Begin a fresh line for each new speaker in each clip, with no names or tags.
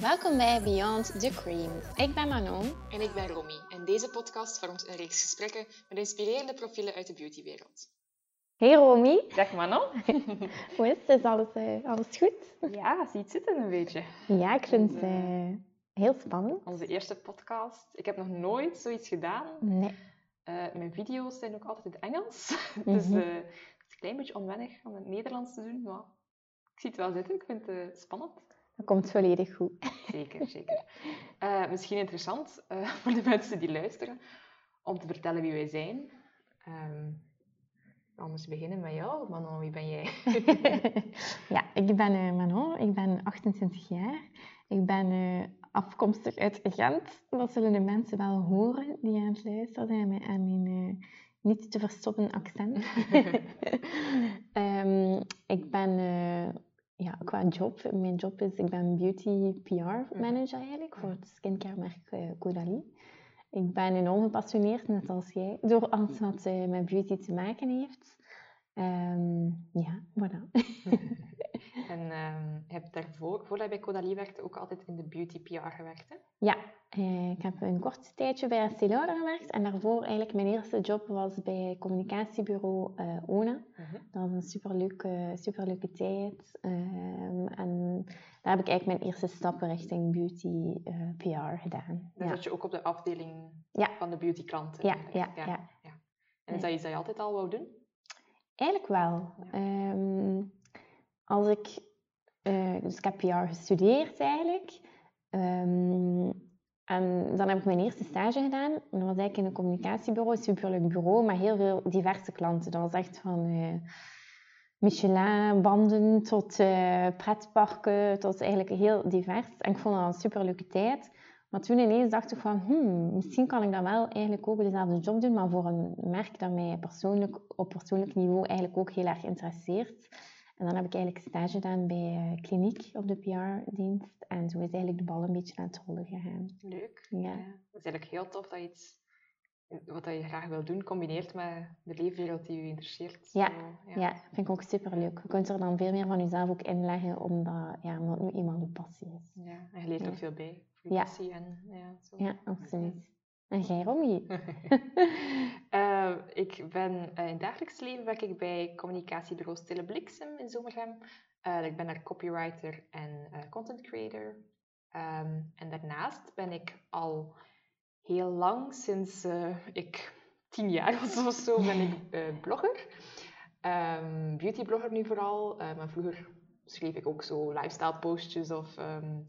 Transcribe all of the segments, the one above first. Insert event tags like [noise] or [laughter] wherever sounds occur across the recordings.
Welkom bij Beyond the Cream. Ik ben Manon.
En ik ben Romy. En deze podcast vormt een reeks gesprekken met inspirerende profielen uit de beautywereld.
Hey Romy.
Dag Manon. [laughs]
Hoe is het? Is alles, uh, alles goed?
Ja, ziet zitten een beetje.
Ja, ik vind het uh, heel spannend.
Onze eerste podcast. Ik heb nog nooit zoiets gedaan.
Nee.
Uh, mijn video's zijn ook altijd in het Engels. [laughs] -hmm. dus het is een klein beetje onwennig om het Nederlands te doen. Maar ik zie het wel zitten. Ik vind het spannend.
Dat komt volledig goed.
Zeker, zeker. Uh, misschien interessant uh, voor de mensen die luisteren, om te vertellen wie wij zijn. Um, anders beginnen met jou. Manon, wie ben jij? [laughs]
ja, ik ben uh, Manon. Ik ben 28 jaar. Ik ben afkomstig uit Gent. Dat zullen de mensen wel horen die aan het luisteren zijn aan mijn niet te verstoppen accent. um, [laughs] [laughs] ik ben ja, qua job, mijn job is, ik ben beauty PR manager eigenlijk voor het skincare-merk uh, Caudalie. Ik ben enorm gepassioneerd, net als jij, door alles wat uh, met beauty te maken heeft. Um, ja, voilà.
En um, je hebt daarvoor, voordat je bij Caudalie werkte, ook altijd in de beauty PR gewerkt, hè?
Ja, uh, ik heb een kort tijdje bij Estée Lauder gewerkt. En daarvoor eigenlijk mijn eerste job was bij communicatiebureau uh, ONA. Uh -huh. Dat was een superleuke, superleuke tijd. Um, en daar heb ik eigenlijk mijn eerste stappen richting beauty uh, PR gedaan.
Dus
ja.
dat je ook op de afdeling
ja.
van de beauty klanten.
Ja, ja, ja,
ja. ja. En is dat iets dat je altijd al wou doen?
Eigenlijk wel. Um, als ik, uh, dus ik heb PR gestudeerd eigenlijk. Um, en dan heb ik mijn eerste stage gedaan. Dat was eigenlijk in een communicatiebureau, een superleuk bureau, maar heel veel diverse klanten. Dat was echt van uh, Michelin-banden tot uh, pretparken, tot eigenlijk heel divers. En ik vond dat een superleuke tijd. Maar toen ineens dacht ik van, hmm, misschien kan ik dan wel eigenlijk ook dezelfde job doen, maar voor een merk dat mij persoonlijk, op persoonlijk niveau eigenlijk ook heel erg interesseert. En dan heb ik eigenlijk stage gedaan bij uh, Kliniek op de PR-dienst. En zo is eigenlijk de bal een beetje aan het rollen gegaan.
Leuk.
Ja.
ja. Het is eigenlijk heel tof dat je iets wat je graag wil doen, combineert met de leefwereld die je interesseert.
Ja, ja. ja vind ik ook superleuk. Je kunt er dan veel meer van jezelf ook inleggen, omdat, ja, omdat het nu eenmaal je passie is.
Ja, en je leert ook veel bij. Voor je
Ja.
passie en ja, zo.
Ja, absoluut. En jij, Romy? [laughs] [laughs]
Eh, ik ben eh, in het dagelijks leven werk ik bij communicatiebureau Stille Bliksem in Zomergem. Eh, ik ben daar copywriter en content creator. Ehm, en daarnaast ben ik al heel lang, sinds ik tien jaar was of zo, ben ik [laughs] blogger. Ehm beautyblogger nu vooral, maar vroeger schreef ik ook zo lifestyle postjes of... ehm,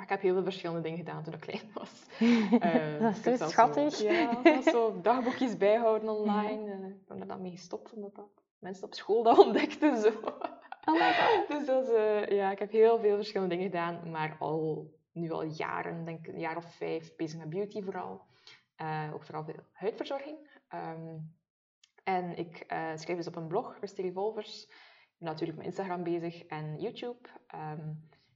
ja, ik heb heel veel verschillende dingen gedaan toen ik klein was. [laughs] Eh,
Dat is zo schattig.
Zo, ja, zelfs zo dagboekjes bijhouden [laughs] online. En ik ben er dan mee gestopt, omdat dat mensen op school dat [laughs] ontdekten. Zo.
Oh.
Dus dat is, eh, ja, ik heb heel veel verschillende dingen gedaan, maar al, nu al jaren, denk ik een jaar of vijf, bezig met beauty vooral. Eh, ook vooral veel huidverzorging. Ehm, en ik schrijf dus op een blog, Rusty Revolvers. Ik ben natuurlijk met Instagram bezig en YouTube. Ehm,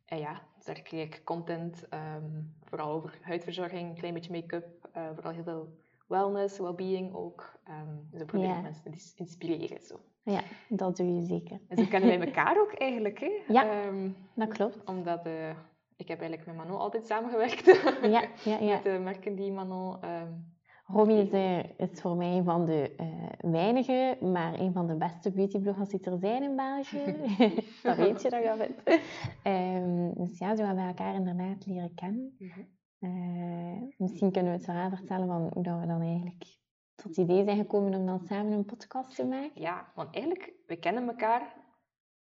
en ja, dus daar kreeg ik content, ehm, vooral over huidverzorging, een klein beetje make-up, eh, vooral heel veel wellness, well-being ook. Ehm, dus probeer mensen te ins- inspireren. Zo.
Ja, dat doe je zeker.
En zo kennen wij elkaar ook eigenlijk. Hè?
Ja.
Ehm,
Dat klopt.
omdat eh, ik heb eigenlijk met Manon altijd samengewerkt.
Ja, ja, ja. [laughs]
Met de merken die Manon...
Romy is, voor mij een van de eh, weinige, maar een van de beste beautybloggers die er zijn in België. [laughs] dat weet je dat je vindt. Ehm, dus ja, zo hebben we elkaar inderdaad leren kennen.
mhm.
Eh, misschien kunnen we het verhaal vertellen van hoe dat we dan eigenlijk tot het idee zijn gekomen om dan samen een podcast te maken.
Ja, want eigenlijk, we kennen elkaar,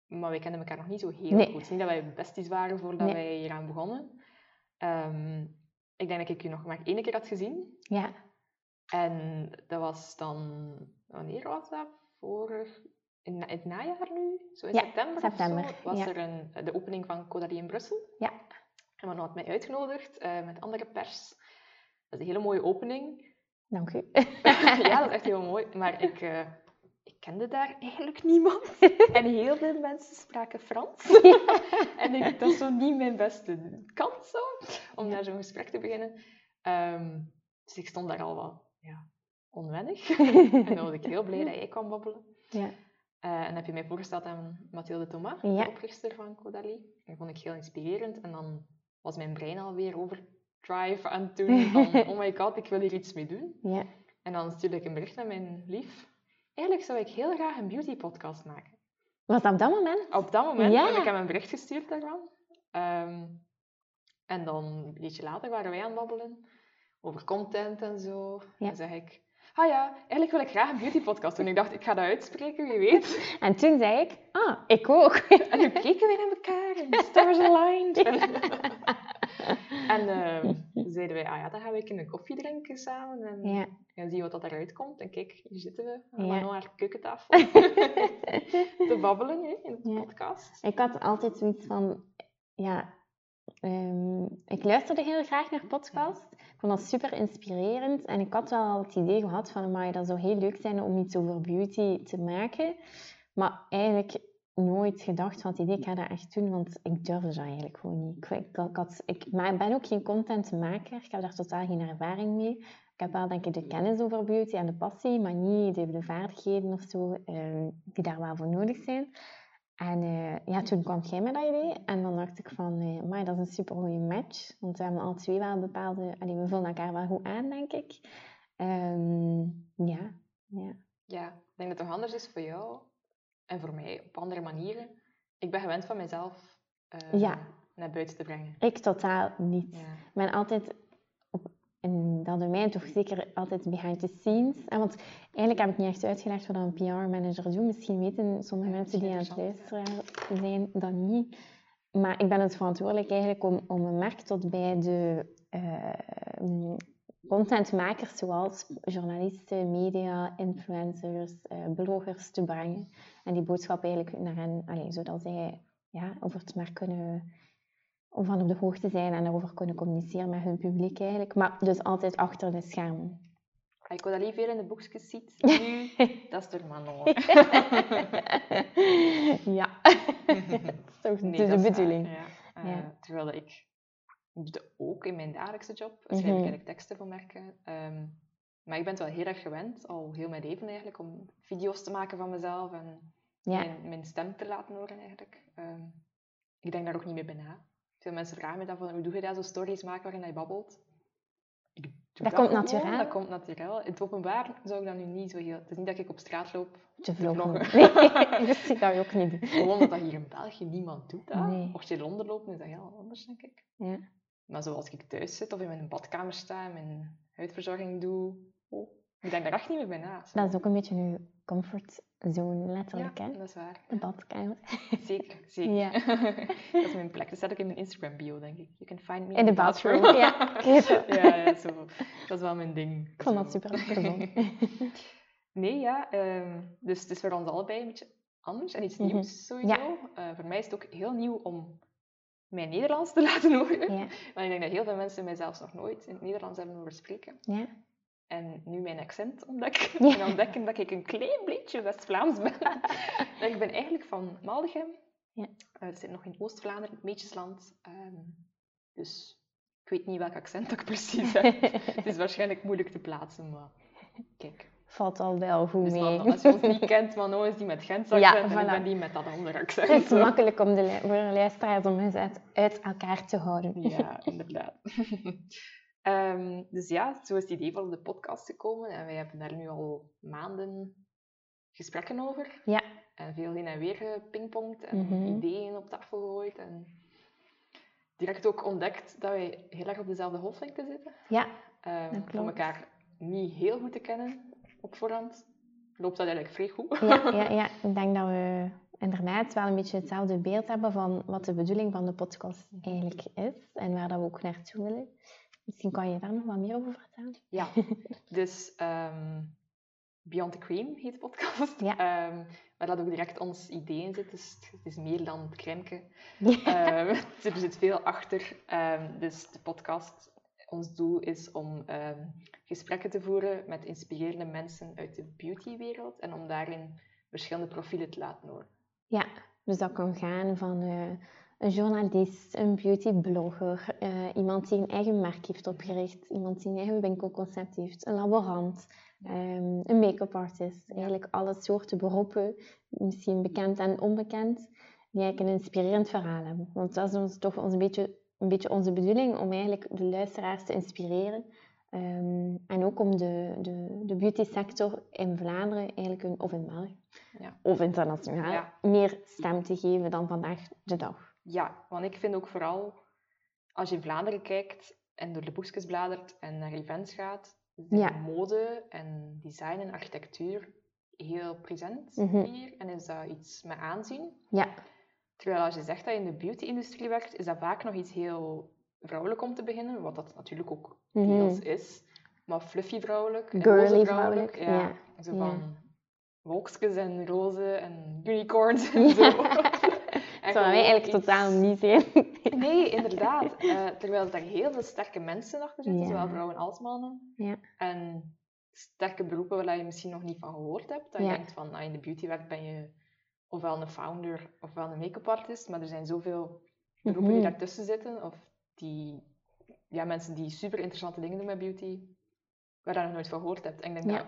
maar we kennen elkaar nog niet zo heel
Nee.
goed. Het is niet dat wij besties waren voordat
Nee.
wij hieraan begonnen. Ehm, ik denk dat ik u nog maar één keer had gezien.
Ja,
En dat was dan... Wanneer was dat? Vorig... In, het najaar nu? Zo in
Ja,
september,
september,
zo, was
ja.
er een, de opening van Caudalie in Brussel.
ja,
En Manon had mij uitgenodigd eh, met andere pers. Dat is een hele mooie opening.
dank u. [laughs]
ja, dat is echt heel mooi. Maar ik, eh, ik kende daar eigenlijk niemand. [laughs] En heel veel mensen spraken Frans. [laughs] en ik, dat is zo niet mijn beste kant zo, om
Ja.
daar zo'n gesprek te beginnen. Ehm, dus ik stond daar al wat ja, onwennig. [laughs] en dan was ik heel blij dat jij kwam babbelen.
ja.
Eh, en heb je mij voorgesteld aan Mathilde Thomas,
Ja.
de oprichter van Caudalie. Dat vond ik heel inspirerend. En dan was mijn brein alweer overdrive aan het doen. Van, [laughs] oh my god, ik wil hier iets mee doen.
Ja.
En dan stuurde ik een bericht naar mijn lief. Eigenlijk zou ik heel graag een beauty podcast maken.
Was dat op dat moment?
Op dat moment
Ja.
heb ik hem een bericht gestuurd daarvan. Ehm, en dan een beetje later waren wij aan het babbelen over content en zo.
Ja.
En zeg ik, ah ja, eigenlijk wil ik graag een beauty podcast doen. Ik dacht, ik ga dat uitspreken, wie weet. [laughs]
En toen zei ik, ah, ik ook.
En nu keken we naar elkaar en the [laughs] stars aligned. [laughs] en ehm, toen zeiden wij, ah ja, dan gaan we een koffie drinken samen en
Ja.
gaan zien wat dat eruit komt. En kijk, hier zitten we aan
Ja.
Manon haar keukentafel te babbelen hè, in de
Ja.
podcast.
Ik had altijd zoiets van, ja, ehm, ik luisterde heel graag naar podcasts. Ik vond dat super inspirerend. En ik had wel al het idee gehad van, maar dat zou heel leuk zijn om iets over beauty te maken. Maar eigenlijk nooit gedacht van het idee, ik ga dat echt doen, want ik durfde dat eigenlijk gewoon niet. Ik, ben ook geen contentmaker, ik heb daar totaal geen ervaring mee. Ik heb wel denk ik de kennis over beauty en de passie, maar niet de, de vaardigheden of zo ehm, die daar wel voor nodig zijn. En eh, ja, toen kwam jij met dat idee en dan dacht ik van, eh maar dat is een super goede match. Want we hebben al twee wel bepaalde, allee, we vullen elkaar wel goed aan, denk ik. Ehm, ja, ja.
Ja, ik denk dat het toch anders is voor jou en voor mij op andere manieren. Ik ben gewend van mezelf eh,
Ja.
naar buiten te brengen.
Ik totaal niet.
Ja.
Ik ben altijd, in dat domein toch zeker altijd behind the scenes. En want eigenlijk heb ik niet echt uitgelegd wat een PR-manager doet. Misschien weten sommige
Ja,
mensen die aan het luisteren zijn dat niet. Maar ik ben het verantwoordelijk eigenlijk om, om een merk tot bij de eh, contentmakers zoals journalisten, media, influencers, eh, bloggers te brengen. En die boodschap eigenlijk naar hen, allee, zodat zij ja, over het merk kunnen om van op de hoogte zijn en erover kunnen communiceren met hun publiek eigenlijk. Maar dus altijd achter de schermen.
Ah, Ik wil dat liever in de boekjes ziet. [laughs] Nu, dat is door Manon. [laughs]
ja, [laughs] dat is toch
Nee,
de,
dat is waar,
bedoeling.
ja. Eh,
Ja.
Terwijl ik ook in mijn dagelijkse job. Schrijf ik
Mhm.
eigenlijk teksten voor merken. Ehm, maar ik ben het wel heel erg gewend, al heel mijn leven eigenlijk, om video's te maken van mezelf en
Ja,
mijn, mijn stem te laten horen eigenlijk. Ehm, ik denk daar ook niet meer bij na. Veel mensen vragen me dan van, hoe doe je dat, zo stories maken waarin je babbelt? Ik doe
Dat komt naturel.
Dat komt natuurlijk. In het openbaar zou ik dat nu niet zo heel... Het is niet dat ik op straat loop,
te
vloggen.
Nee, dus [laughs] [laughs] ik dat ook niet
gewoon dat hier in België niemand doet. Dat.
Nee.
Mocht je in Londen lopen, is dat heel anders, denk ik.
Ja.
Maar zoals ik thuis zit of in mijn badkamer sta en mijn huidverzorging doe, oh, ik denk daar echt niet meer bij na. Zo.
Dat is ook een beetje uw comfortzone, letterlijk,
ja,
hè?
dat is waar.
De badkamer. [laughs]
Zeker, zeker.
Ja. [laughs]
dat is mijn plek. Dat staat ook in mijn Instagram bio, denk ik. You can find me
In de bathroom, ja. Oké, [laughs] zo.
ja, ja, zo. Dat is wel mijn ding.
Ik vond
Zo.
dat super interessant.
Nee, ja. ehm, dus het is voor ons allebei een beetje anders en iets
Mhm.
nieuws sowieso. Eh, voor mij is het ook heel nieuw om mijn Nederlands te laten horen.
Ja,
Want ik denk dat heel veel mensen mij zelfs nog nooit in het Nederlands hebben horen spreken.
ja.
En nu mijn accent ontdekken.
Ja.
En ontdekken dat ik een klein beetje West-Vlaams ben. [laughs] En ik ben eigenlijk van Maldegem.
Ja.
Eh, Het zit nog in Oost-Vlaanderen, het Meetjesland. Ehm, dus ik weet niet welk accent ik precies heb. [laughs] het is waarschijnlijk moeilijk te plaatsen, maar kijk.
Valt al wel goed
Dus
mee.
Als je ons niet [laughs] kent, Manon is die met Gens
Ja,
accent en ik
voilà.
ben die met dat andere accent.
Het is makkelijk om de, voor de luisteraars om uit, uit elkaar te houden.
Ja, inderdaad. Ehm, dus ja, zo is het idee van de podcast gekomen. En wij hebben daar nu al maanden gesprekken over.
Ja.
En veel heen en weer gepingpongd en
Mhm.
ideeën op tafel gegooid. En direct ook ontdekt dat wij heel erg op dezelfde golflengte zitten.
Ja, Dat
van
klopt.
elkaar niet heel goed te kennen op voorhand. Loopt dat eigenlijk vrij goed.
ja, [laughs] ja, ja, ik denk dat we inderdaad wel een beetje hetzelfde beeld hebben van wat de bedoeling van de podcast eigenlijk is en waar dat we ook naartoe willen. Misschien kan je daar nog wat meer over vertellen.
Ja, [laughs] dus ehm, Beyond the Cream heet de podcast.
Ja.
Ehm, waar dat ook direct ons idee in zit. Dus het is meer dan het. [laughs]
Ja.
Ehm, [laughs] er zit veel achter. Dus de podcast, ons doel is om gesprekken te voeren met inspirerende mensen uit de beautywereld. En om daarin verschillende profielen te laten horen.
Ja, dus dat kan gaan van eh, een journalist, een beautyblogger, eh, iemand die een eigen merk heeft opgericht, iemand die een eigen winkelconcept heeft, een laborant, ehm, een make-up artist. Eigenlijk alle soorten beroepen, misschien bekend en onbekend, die eigenlijk een inspirerend verhaal hebben. Want dat is ons, toch ons een beetje een beetje onze bedoeling om eigenlijk de luisteraars te inspireren. Ehm, en ook om de, de, de beauty sector in Vlaanderen, eigenlijk een, of in België,
Ja.
of internationaal,
Ja.
meer stem te geven dan vandaag de dag.
Ja, want ik vind ook vooral, als je in Vlaanderen kijkt en door de boekjes bladert en naar events gaat,
Ja.
mode en design en architectuur heel present
Mhm.
hier. En is dat iets met aanzien.
Ja,
Terwijl als je zegt dat je in de beauty-industrie werkt, is dat vaak nog iets heel vrouwelijk om te beginnen, wat dat natuurlijk ook
Mhm.
deels is. Maar fluffy vrouwelijk,
Girly vrouwelijk,
Ja,
ja.
zo
Ja.
van wolkjes en rozen en unicorns en [laughs] zo. En
Zou wij
gewoon
eigenlijk
iets-
totaal niet zijn. [laughs]
Nee, [laughs] inderdaad. Eh, terwijl er heel veel sterke mensen achter zitten,
Ja.
zowel vrouwen als mannen.
Ja.
En sterke beroepen waar je misschien nog niet van gehoord hebt. Dat je denkt van, ah, in de beauty werkt ben je ofwel een founder ofwel een make-up artist. Maar er zijn zoveel beroepen die
Mhm.
daartussen zitten. Of die, ja, mensen die super interessante dingen doen met beauty, waar je nog nooit van gehoord hebt. En ik denk dat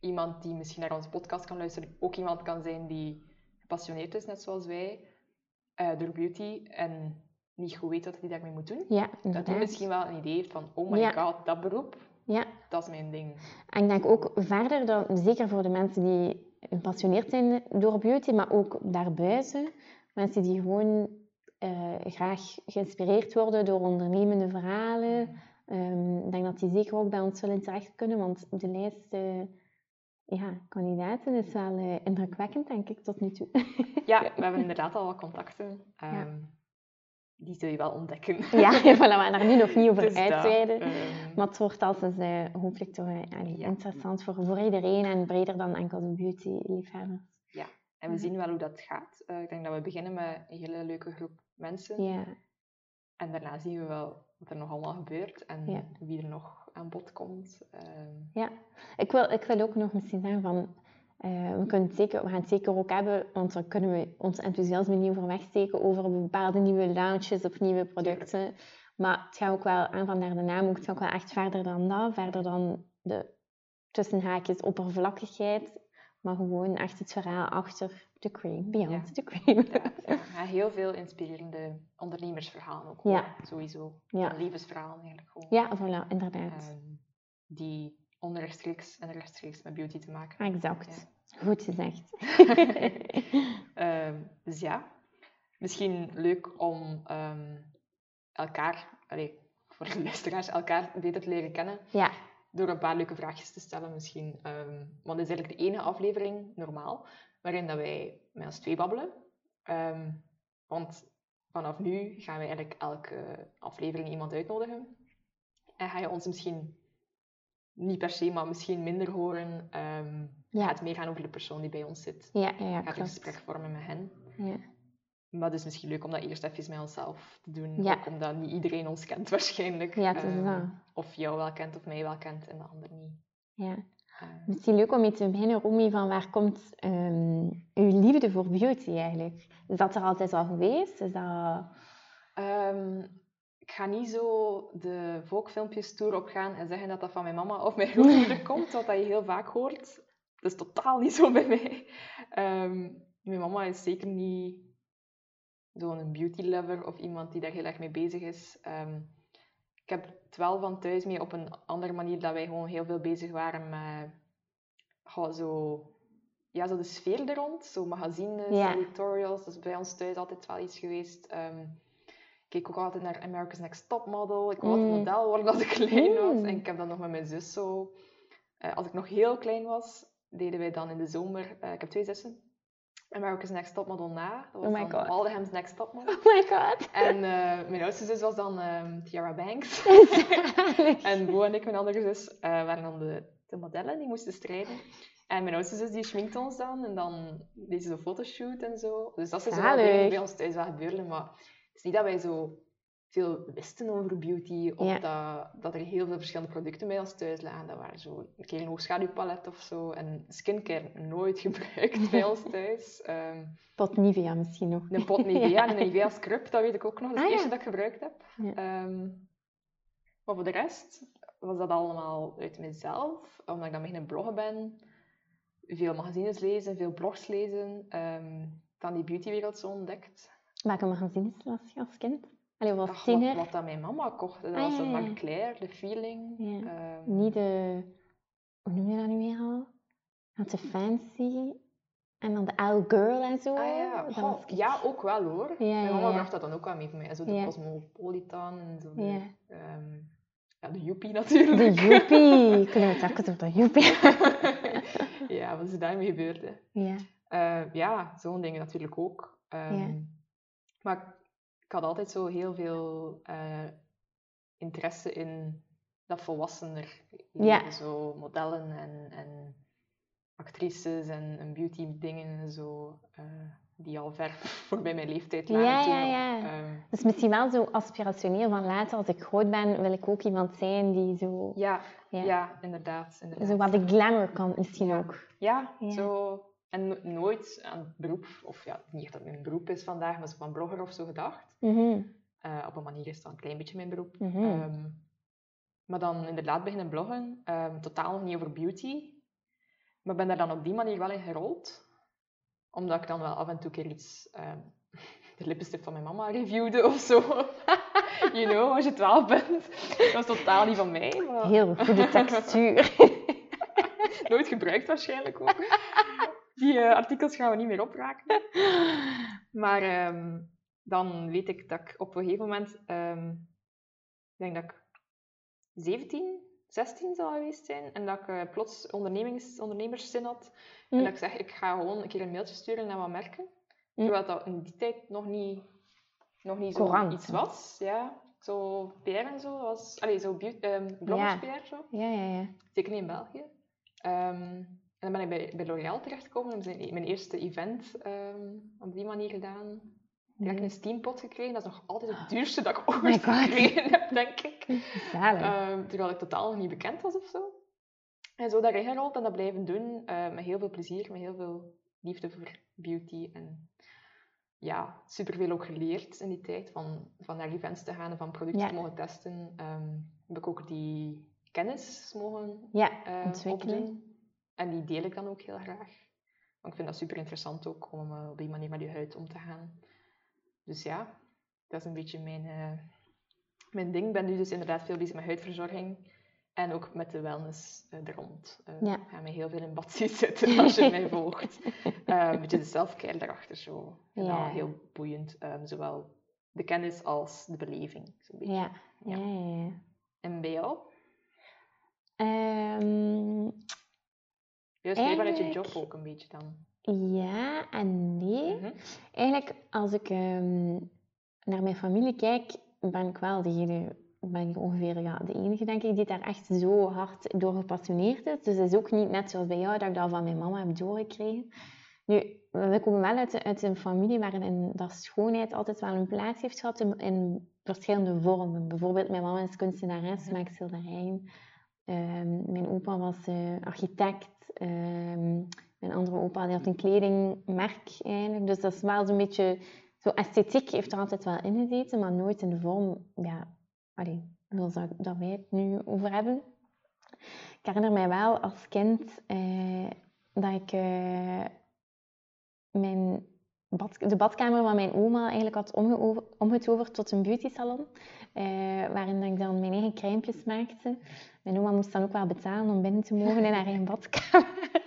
iemand die misschien naar onze podcast kan luisteren, ook iemand kan zijn die gepassioneerd is, net zoals wij, eh, door beauty. En niet goed weet wat hij daarmee moet doen.
Ja,
Dat hij misschien wel een idee heeft van, oh my
Ja.
god, dat beroep,
Ja,
dat is mijn ding.
en ik denk ook verder, dat, zeker voor de mensen die gepassioneerd zijn door beauty, maar ook daarbuiten, mensen die gewoon eh, graag geïnspireerd worden door ondernemende verhalen. Ehm, ik denk dat die zeker ook bij ons zullen terecht kunnen, want de lijst eh, ja, kandidaten is wel eh, indrukwekkend, denk ik, tot nu toe. [laughs]
Ja, we hebben inderdaad al wat contacten. Ehm, Die zul je wel ontdekken.
ja, [laughs] voilà, we gaan daar nu nog niet over [laughs]
Dus dat,
uitweiden.
ehm,
Maar het wordt altijd eh, hopelijk toch eh,
Ja.
interessant voor, voor iedereen en breder dan enkel de beauty-liefhebbers.
en we
Ja.
zien wel hoe dat gaat. Ik denk dat we beginnen met een hele leuke groep mensen.
Ja,
En daarna zien we wel wat er nog allemaal gebeurt en
Ja.
wie er nog aan bod komt. Ehm,
ja. Ik, wil, ik wil ook nog misschien zeggen van... eh, we, kunnen het zeker, we gaan het zeker ook hebben, want dan kunnen we ons enthousiasme niet over wegsteken over bepaalde nieuwe launches of nieuwe producten. Maar het gaat ook wel, aan van naar de naam, ook, het gaat ook wel echt verder dan dat. Verder dan de tussen haakjes oppervlakkigheid. Maar gewoon echt het verhaal achter de cream, beyond
Ja.
the cream.
ja, ja, heel veel inspirerende ondernemersverhalen ook.
Ja.
Sowieso.
Ja.
Levensverhalen eigenlijk gewoon.
Ja, voilà, inderdaad.
Ehm, die onrechtstreeks en rechtstreeks met beauty te maken hebben.
Exact. Goed gezegd. [laughs]
Ehm, dus ja, misschien leuk om ehm, elkaar, allee, voor de luisteraars, elkaar beter te leren kennen
ja,
door een paar leuke vraagjes te stellen misschien. Ehm, want dit is eigenlijk de enige aflevering, normaal, waarin dat wij met ons twee babbelen. Ehm, want vanaf nu gaan wij eigenlijk elke aflevering iemand uitnodigen. En ga je ons misschien, niet per se, maar misschien minder horen. ehm
Ja.
Gaat meer gaan over de persoon die bij ons zit.
ja, ja, ja
Gaat een gesprek vormen met hen.
Ja.
Maar het is misschien leuk om dat eerst even met onszelf te doen.
Ja.
Ook omdat niet iedereen ons kent waarschijnlijk.
Ja, het is
Ehm,
dat.
Of jou wel kent of mij wel kent en de ander niet.
Ja.
Ehm,
Misschien leuk om mee te beginnen, Romy, van waar komt ehm, uw liefde voor beauty eigenlijk? Is dat er altijd al geweest? Is dat...
Ik ga niet zo de volkfilmpjes tour opgaan en zeggen dat dat van mijn mama of mijn [laughs] grootmoeder komt, wat dat je heel vaak hoort. Dat is totaal niet zo bij mij. Mijn mama is zeker niet zo'n beauty lover of iemand die daar heel erg mee bezig is. Ehm, ik heb het wel van thuis mee op een andere manier dat wij gewoon heel veel bezig waren met goh, zo, ja, zo de sfeer er rond. Zo magazines,
Ja.
editorials. Dat is bij ons thuis altijd wel iets geweest. Ehm, ik keek ook altijd naar America's Next Top Model. Ik altijd
Mm.
model worden als ik klein was.
Mm.
En ik heb dat nog met mijn zus zo... eh, als ik nog heel klein was, deden wij dan in de zomer... eh, ik heb twee zussen. America's Next Top Model na. Dat was
Oh my
dan
God.
Aldeham's Next Top Model.
Oh my god!
En eh, mijn oudste zus was dan ehm Tiara Banks. [laughs] En Bo en ik, mijn andere zus, eh, waren dan de, de modellen die moesten strijden. En mijn oudste zus die schminkt ons dan en dan deed ze een fotoshoot en zo. Dus dat zijn zo wel bij ons thuis wel gebeurden. Maar het is niet dat wij zo veel wisten over beauty of
Ja.
dat, dat er heel veel verschillende producten bij ons thuis lagen. Dat waren zo een keer een hoogschaduwpalet of zo. En skincare nooit [laughs] gebruikt bij ons [laughs] thuis. Ehm,
Tot Nivea misschien nog.
een pot Nivea en [laughs] een Nivea scrub, dat weet ik ook nog. Dat is
Ah,
het
ja.
eerste dat ik gebruikt heb. Ehm, maar voor de rest was dat allemaal uit mezelf, omdat ik dan beginnen bloggen ben. Veel magazines lezen, veel blogs lezen. ehm dan die beautywereld zo ontdekt.
Welke magazines las je als kind? Allee, was
Ach,
tiener.
wat, wat dat mijn mama kocht, dat
Ah,
was de
ja.
De feeling. Ehm,
Niet de... Hoe noem je dat nu weer al? Had de fancy. En dan de Al Girl en zo.
Ah ja,
Dat
Goh,
was echt-
ja, ook wel hoor. Mijn mama bracht dat dan ook wel mee voor mij. Zo de. Cosmopolitan en zo. De,
Ja.
ehm, ja, de Joepie natuurlijk.
De joepie. Kunnen we het over de joepie [laughs]
ja, wat is daarmee gebeurd? Hè?
Ja.
Eh, ja, zo'n dingen natuurlijk ook. Ehm,
Ja.
Maar ik, had altijd zo heel veel eh, interesse in dat volwassener
Ja.
Zo modellen en, en actrices en, en beauty dingen en zo. eh, die al ver [laughs] voorbij mijn leeftijd lagen
Ja, ja,
nog.
ja.
Ehm,
Dus misschien wel zo aspirationeel van later, als ik groot ben, wil ik ook iemand zijn die zo,
ja,
Ja.
ja. inderdaad. inderdaad.
zo wat de glamour kan misschien ook.
Ja,
Ja.
zo. En no- nooit aan het beroep, of ja, niet echt dat het mijn beroep is vandaag, maar zo van blogger of zo gedacht.
Mhm,
Eh, op een manier is dat een klein beetje mijn beroep.
mhm.
Ehm, maar dan inderdaad beginnen bloggen, ehm, totaal nog niet over beauty. Maar ben daar dan op die manier wel in gerold. Omdat ik dan wel af en toe keer iets, ehm, [laughs] de lippenstift van mijn mama reviewde of zo. [laughs] you know, als je 12 bent. Dat was totaal niet van mij. Maar
Heel goede [laughs] textuur.
nooit gebruikt waarschijnlijk ook. Die eh, artikels gaan we niet meer opraken. [laughs] Maar ehm, dan weet ik dat ik op een gegeven moment, ehm, ik denk dat ik 17, 16 zal geweest zijn, en dat ik eh, plots ondernemings, ondernemerszin had. En
Mm.
dat ik zeg, ik ga gewoon een keer een mailtje sturen naar wat merken.
Mm.
Terwijl dat in die tijd nog niet, nog niet zo iets was. Ja. Zo PR en zo, was, allee, zo beauty, ehm bloggers. PR zo.
Ja, ja, ja.
Zeker niet in België. En dan ben ik bij, bij L'Oréal terechtgekomen. en mijn eerste event ehm, op die manier gedaan. Direct een steampot gekregen. Dat is nog altijd het duurste dat ik
Oh
ooit gekregen heb, denk ik. [laughs] Ehm, terwijl ik totaal nog niet bekend was of zo. En zo daarin gerold en dat blijven doen. eh, met heel veel plezier, met heel veel liefde voor beauty. En ja, superveel ook geleerd in die tijd. Van, van naar events te gaan en van producten
Ja.
te mogen testen. Ehm, heb ik ook die kennis mogen
ja, ontwikkelen.
opdoen. En die deel ik dan ook heel graag. Want ik vind dat super interessant ook om eh, op die manier met je huid om te gaan. Dus ja, dat is een beetje mijn, eh, mijn ding. Ik ben nu dus inderdaad veel bezig met huidverzorging. En ook met de wellness eh, er rond. Eh,
Ja.
Ik ga mij heel veel in bad [laughs] zien zitten als je mij volgt. [laughs] Een beetje de self-care daarachter zo.
Ja.
heel boeiend. ehm, zowel de kennis als de beleving. Zo'n beetje.
Ja, ja, ja. ja.
En bij jou?
Ehm,
Juist meer vanuit je job ook een beetje dan.
ja en nee.
Mhm.
Eigenlijk, als ik ehm, naar mijn familie kijk, ben ik wel degene, ben ik ongeveer ja, de enige, denk ik, die daar echt zo hard door gepassioneerd is. Dus het is ook niet net zoals bij jou, dat ik dat van mijn mama heb doorgekregen. Nu, we komen wel uit, uit een familie waarin dat schoonheid altijd wel een plaats heeft gehad in, in verschillende vormen. Bijvoorbeeld, mijn mama is kunstenares,
Mhm.
maakt schilderijen. Ehm, mijn opa was eh, architect. Ehm, mijn andere opa die had een kledingmerk eigenlijk. Dus dat is wel zo'n beetje... Zo esthetiek heeft er altijd wel in gezeten, maar nooit in de vorm... Ja, allee, zoals dat, dat wij het nu over hebben. Ik herinner mij wel als kind eh, dat ik eh, mijn bad, de badkamer van mijn oma eigenlijk had omgetoverd tot een beautysalon. eh, waarin ik dan mijn eigen crèmpjes maakte. Mijn oma moest dan ook wel betalen om binnen te mogen in haar eigen [laughs] badkamer. [laughs]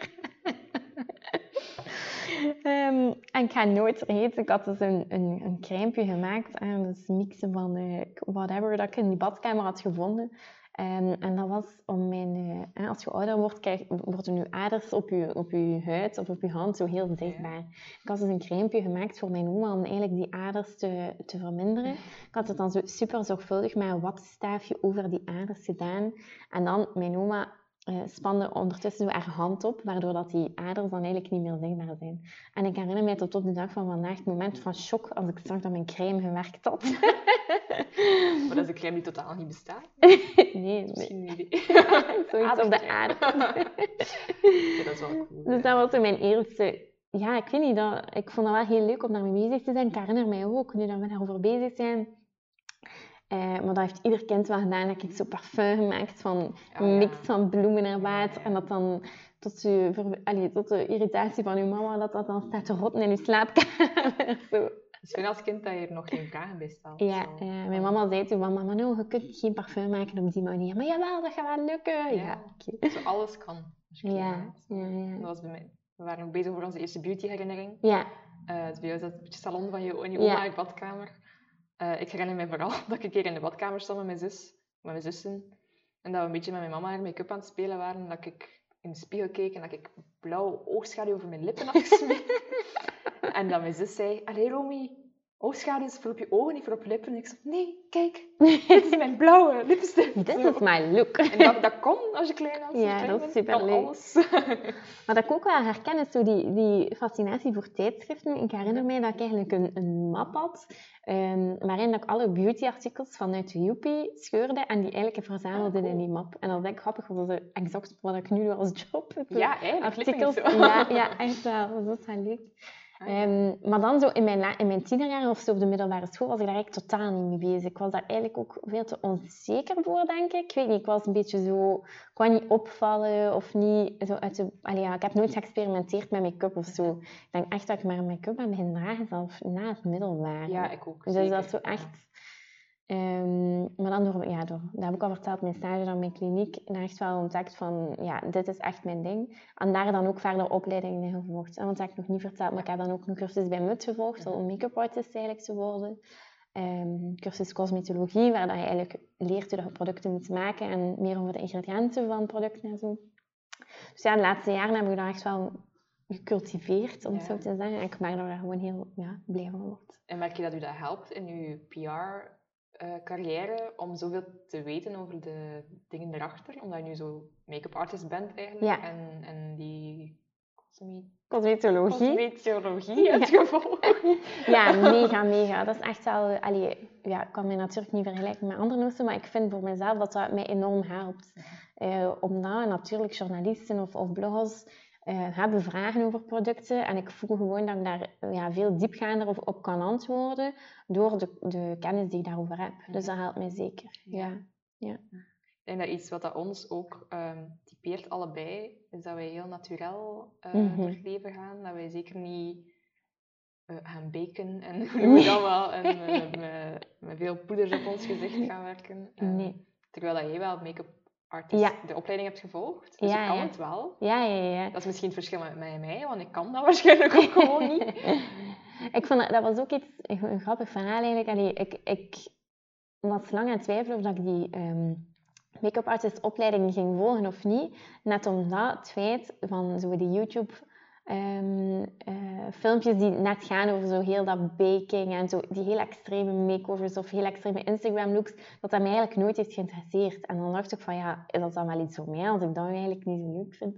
Ehm, en ik ga nooit vergeten, ik had dus een, een, een gemaakt. En dus mixen van eh, whatever dat ik in die badkamer had gevonden. Ehm, en dat was om mijn... eh, als je ouder wordt, krijg, worden je aders op je, op je huid of op je hand zo heel zichtbaar. Ik had dus een crèmpje gemaakt voor mijn oma om eigenlijk die aders te, te verminderen. Ik had het dan zo super zorgvuldig met een wattenstaafje over die aders gedaan. En dan, mijn oma eh, spande ondertussen zo haar hand op, waardoor dat die aders dan eigenlijk niet meer zichtbaar zijn. En ik herinner mij tot op de dag van vandaag het moment van shock als ik zag dat mijn crème gewerkt had. [laughs]
Maar dat is een crème die totaal niet bestaat. [laughs]
nee, nee.
Misschien een idee. [laughs]
Zoiets op de aarde.
Ja, dat is wel cool.
Dus dat was zo mijn eerste... Ja, ik weet niet, dat, ik vond dat wel heel leuk om daarmee bezig te zijn. Ik herinner mij ook, nu dat we daarover bezig zijn... eh, maar dat heeft ieder kind wel gedaan, dat ik zo parfum gemaakt van een
ja.
mix van bloemen en
Ja,
water.
ja.
En dat dan tot, allee, tot de irritatie van uw mama, dat dat dan staat te rotten in uw slaapkamer. [laughs] zo.
Dus vind als kind dat je er nog geen vragen bij stelt.
Ja, ja, mijn mama zei toen van, mama, no, je kunt geen parfum maken op die manier. Maar jawel, dat gaat wel lukken. Ja,
Ja.
oké.
Zo alles kan.
ja,
bent.
ja,
Dat
ja.
was bij mij. We waren ook bezig voor onze eerste beauty-herinnering.
Ja,
Eh, bij jou is dat een beetje salon van je, en je
Ja.
oma in je badkamer. Eh, ik herinner me vooral [laughs] dat ik keer in de badkamer stond met mijn zus, met mijn zussen. En dat we een beetje met mijn mama haar make-up aan het spelen waren. En dat ik in de spiegel keek en dat ik blauwe oogschaduw over mijn lippen had [laughs] gesmeerd. en dat mijn zus zei, allee Romy, oogschaduw is voor op je ogen, niet voor op je lippen. En ik zei, nee, kijk, [laughs] dit is mijn blauwe lipstift.
dit is mijn look.
En dat, dat kon als je klein was.
Ja, dat is superleuk. [laughs] Maar dat ik ook wel herken is zo die, die fascinatie voor tijdschriften. Ik herinner mij dat ik eigenlijk een, een map had, ehm, waarin ik alle beautyartikels vanuit de Joepie scheurde en die eigenlijk verzamelde
Ah, cool.
in die map. En dat is echt grappig, want dat is exact wat ik nu doe als job.
Ja, eigenlijk.
artikels.
Zo.
Ja, ja, [laughs] echt wel. Dat is wel leuk.
Ah.
Ehm, maar dan zo in mijn, in mijn tienerjaren of zo op de middelbare school was ik daar eigenlijk totaal niet mee bezig. Ik was daar eigenlijk ook veel te onzeker voor, denk ik. Ik weet niet, ik was een beetje zo... Ik wou niet opvallen of niet zo uit de... Allee, ja, ik heb nooit geëxperimenteerd met make-up of zo. Ik denk echt dat ik maar make-up ben beginnen dragen zelfs na het middelbare.
Ja, ik ook.
Dus dat is
zeker.
zo echt... ehm, maar dan door, ja, door, dat heb ik al verteld, mijn stage dan mijn kliniek, daar echt wel ontdekt van, ja, dit is echt mijn ding. En daar dan ook verder opleidingen in gevolgd. En Want dat heb ik nog niet verteld, maar ik heb dan ook een cursus bij MUT gevolgd, om make-up artist eigenlijk te worden. Ehm, cursus cosmetologie, waar dat je eigenlijk leert hoe je producten moet maken en meer over de ingrediënten van producten en zo. Dus ja, de laatste jaren heb ik daar echt wel gecultiveerd, om het
Ja.
zo te zeggen. En ik merk dat ik daar gewoon heel ja, blij van word.
En merk je dat u dat helpt in uw PR-carrière om zoveel te weten over de dingen erachter? Omdat je nu zo make-up artist bent eigenlijk.
Ja.
En, en die cosme-
Cosmetologie.
cosmetologie
Ja.
hebt gevolgd. [laughs]
Ja, [laughs] mega, mega. Dat is echt wel... Allee, ja, ik kan me natuurlijk niet vergelijken met andere mensen, maar ik vind voor mezelf dat dat mij enorm helpt. Eh, omdat natuurlijk journalisten of, of bloggers eh, hebben vragen over producten en ik voel gewoon dat ik daar ja, veel diepgaander op, op kan antwoorden door de, de kennis die ik daarover heb. Dus dat helpt mij zeker. Ja.
Ik denk dat iets wat dat ons ook ehm, typeert allebei, is dat wij heel natuurlijk eh
Mhm.
door het leven gaan. Dat wij zeker niet eh, gaan baken en [laughs] je dat wel, en eh, [laughs] met, met veel poeders op ons gezicht gaan werken. Eh,
Nee.
Terwijl dat jij wel make-up
Ja.
de opleiding hebt gevolgd. Dus
Ja,
je kan
ja.
het wel.
Ja, ja, ja.
Dat is misschien het verschil met mij en mij, want ik kan dat [laughs] waarschijnlijk ook gewoon niet. [laughs]
ik vond dat, dat was ook iets, een, een grappig verhaal eigenlijk. Allee, ik, ik was lang aan het twijfelen of dat ik die ehm, make-up artist opleiding ging volgen of niet. Net omdat het feit van zo die YouTube ehm, eh, filmpjes die net gaan over zo heel dat baking en zo die heel extreme makeovers of heel extreme Instagram looks, dat dat mij eigenlijk nooit heeft geïnteresseerd. En dan dacht ik van ja, is dat dan wel iets voor mij als ik dat eigenlijk niet zo leuk vind?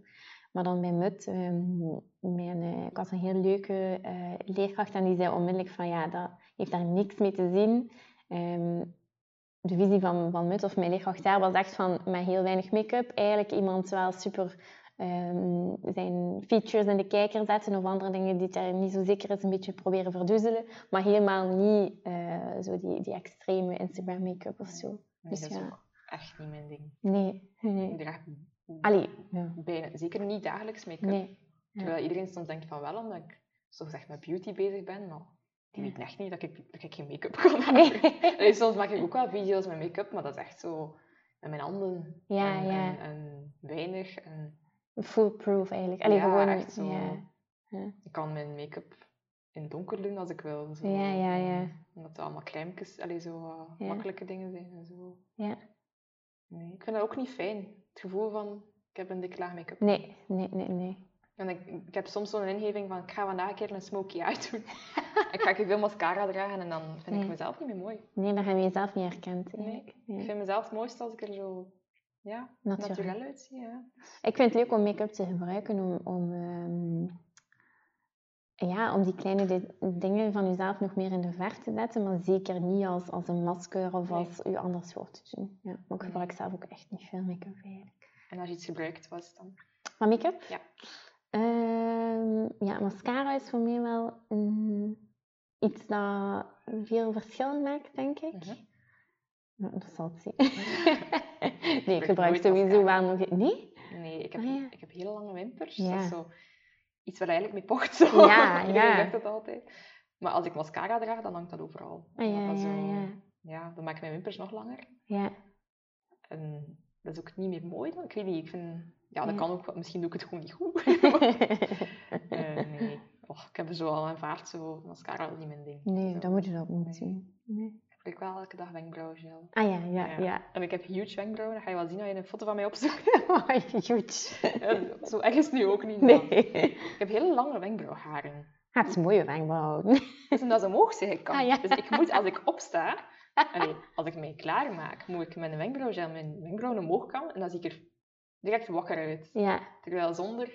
Maar dan bij MUT, ehm, mijn, eh, ik had een heel leuke eh, leerkracht en die zei onmiddellijk van ja, dat heeft daar niks mee te zien. Ehm, de visie van, van MUT of mijn leerkracht daar was echt van met heel weinig make-up eigenlijk iemand wel super ehm, zijn features in de kijker zetten of andere dingen die daar niet zo zeker is, een beetje proberen verdoezelen, maar helemaal niet eh, zo die, die extreme Instagram make-up of zo.
Nee,
Dus
dat is
ja.
ook echt niet mijn ding.
Nee,
Ik
nee.
draag
Allee, ja.
bijna, zeker niet dagelijks make-up.
nee.
Terwijl iedereen soms denkt van wel, omdat ik zo gezegd met beauty bezig ben, maar die weten echt niet dat ik, dat ik geen make-up kan [laughs] maken. Soms maak ik ook wel video's met make-up, maar dat is echt zo met mijn handen.
Ja,
en,
ja.
En, en weinig. En
Foolproof eigenlijk. Allee,
Ja,
gewoon,
echt zo.
Ja.
ik kan mijn make-up in het donker doen als ik wil. Zo.
Ja, ja, ja.
Omdat het allemaal crèmekes, allee, zo eh,
Ja.
makkelijke dingen zijn. En zo.
Ja.
Nee, ik vind dat ook niet fijn. Het gevoel van, ik heb een dikke laag make-up.
Nee, nee, nee, nee.
En ik, ik heb soms zo'n ingeving van, ik ga vandaag een keer een smoky eye doen. [laughs] ik ga veel mascara dragen en dan vind
Nee.
ik mezelf niet meer mooi.
Nee, dan heb je jezelf niet herkend eigenlijk.
Ik vind mezelf het mooiste als ik er zo ja,
Natuurlijk.
natuurlijk uitzie. Ja.
Ik vind het leuk om make-up te gebruiken om, om, ehm, ja, om die kleine di- dingen van jezelf nog meer in de ver te zetten, maar zeker niet als, als een masker of
Nee.
als u anders voor te doen. Ja, maar ik
Nee.
gebruik zelf ook echt niet veel make-up eigenlijk.
En als je iets gebruikt, was het dan?
Maar make-up?
Ja.
Ehm, ja, mascara is voor mij wel iets dat veel verschil maakt, denk ik.
Mhm.
Dat het zijn. nee, ik
gebruik
sowieso wel nog... Nee?
Nee, ik heb,
Ah, ja.
ik heb hele lange wimpers.
Ja.
Dat is zo iets waar eigenlijk mee pocht. [laughs] Zo.
Ja, ja.
zegt dat altijd. Maar als ik mascara draag, dan hangt dat overal.
Ah, ja,
dat
ja,
zo-
ja.
ja, dan maken mijn wimpers nog langer.
Ja.
En dat is ook niet meer mooi dan. Ik weet niet, ik vind... Ja, dat kan ook, misschien doe ik het gewoon niet goed. [laughs] [laughs] Eh, nee. Och, ik heb er zo al aanvaard, zo mascara is niet mijn ding.
nee,
Zo.
dan moet je dat niet doen. Nee.
Ik gebruik wel elke dag wenkbrauwgel.
Ah ja, ja,
Ja.
ja.
En ik heb huge wenkbrauwen, dat ga je wel zien als je een foto van mij opzoekt. [laughs] [laughs]
Huge.
Ja, zo erg is het nu ook niet.
Nee.
Ik heb hele lange wenkbrauwharen.
Het is mooie wenkbrauwen.
Dus omdat ze omhoog zeggen kan.
Ah, ja.
Dus ik moet, als ik opsta, allee, als ik mij klaarmaak, moet ik met een wenkbrauwgel mijn wenkbrauwen omhoog kammen en dan zie ik er direct wakker uit.
Ja,
Terwijl zonder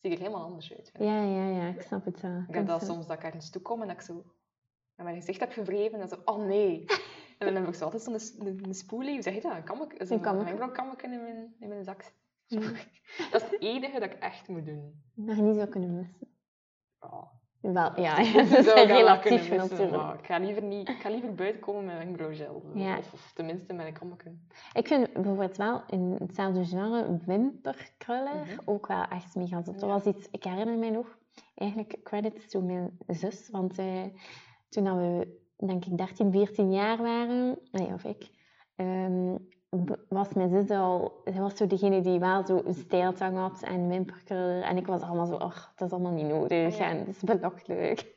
zie ik er helemaal anders uit.
ja, ja, ja, ik snap het wel.
Ik heb dat
Kan
soms dat ik ergens toe kom en dat ik zo naar mijn gezicht heb gewreven en zo, oh nee. En dan heb ik zo altijd zo'n een, een spoelie, hoe zeg je dat? Een zo'n
kammeke.
wenkbrauwkammeke in mijn, in mijn zak.
Ja.
Dat is het enige dat ik echt moet doen.
Dat je niet zou kunnen missen.
Ja.
Wel, ja, [laughs] dat is relatief natuurlijk.
ik ga liever, niet, ik ga liever buiten komen met wenkbrauwgel.
Ja.
Of, of tenminste met een kammeke.
Ik vind bijvoorbeeld wel in hetzelfde genre wimperkruller
Mhm.
ook wel echt mega. Dat
Ja.
was iets, ik herinner mij nog, eigenlijk credits to mijn zus, want eh, toen dat we denk ik 13, 14 jaar waren, nee, of ik, ehm, was mijn zus al, zij was zo degene die wel zo een stijltang had en wimperkruller en ik was allemaal zo, ach, dat is allemaal niet nodig
ja.
en het is belachelijk.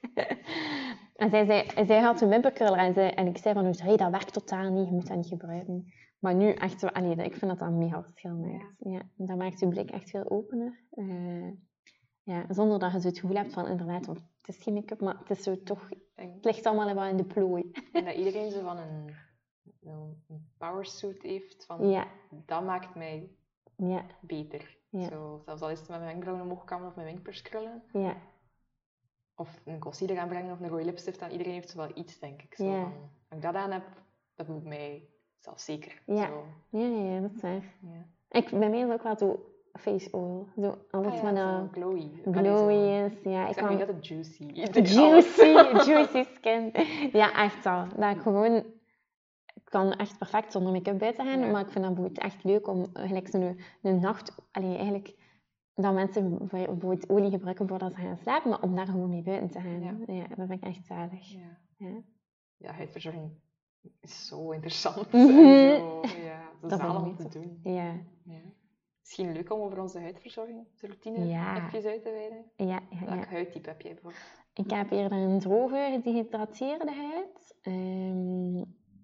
[laughs] en zij, zei, zij had een wimperkruller en, zij, en ik zei van, hey, dat werkt totaal niet, je moet dat niet gebruiken. Maar nu echt zo, allee, ik vind dat dat een mega verschil maakt. Ja. dat maakt je blik echt veel opener. Eh, ja, zonder dat je zo het gevoel hebt van inderdaad, het is geen make-up, maar het is zo toch,
En
het ligt allemaal wel in de plooi.
denk dat iedereen zo van een, een powersuit heeft. Van,
Ja,
Dat maakt mij
ja,
beter.
Ja.
Zo, zelfs al is het met mijn wenkbrauwen omhoog kammen of mijn wenkbrauws krullen.
ja,
Of een concealer aanbrengen of een rode lipstift aan. Iedereen heeft zo wel iets, denk ik. Zo, van, als ik dat aan heb, dat voelt mij zelfzeker.
Ja.
Zo,
ja, ja, dat is waar.
ja.
Ik, bij mij is ook wel zo face oil. Zo, alles
Ah
wat
ja,
nou
zo glowy. Allee,
glowy
zo-
is. Ja,
Ik niet
kan...
dat het juicy. [laughs]
Juicy, [laughs] juicy skin. Ja, echt wel. Dat ik gewoon... Kan echt perfect zonder make-up buiten gaan,
Ja.
maar ik vind dat bijvoorbeeld echt leuk om gelijk zo'n een nacht... Allee, eigenlijk... Dat mensen bijvoorbeeld olie gebruiken voordat ze gaan slapen, maar om daar gewoon mee buiten te gaan.
Ja.
Ja, dat vind ik echt zalig.
Ja.
Ja.
ja, huidverzorging is zo interessant.
Mhm.
en [laughs] zo, ja, zo
Dat
zalig om te doen.
Ja,
Ja. Misschien leuk om over onze huidverzorgingsroutine
Ja.
even uit te wijden.
ja, ja.
Welk
ja.
huidtype heb jij bijvoorbeeld?
Ik heb eerder een droge, gehydrateerde huid. Ehm,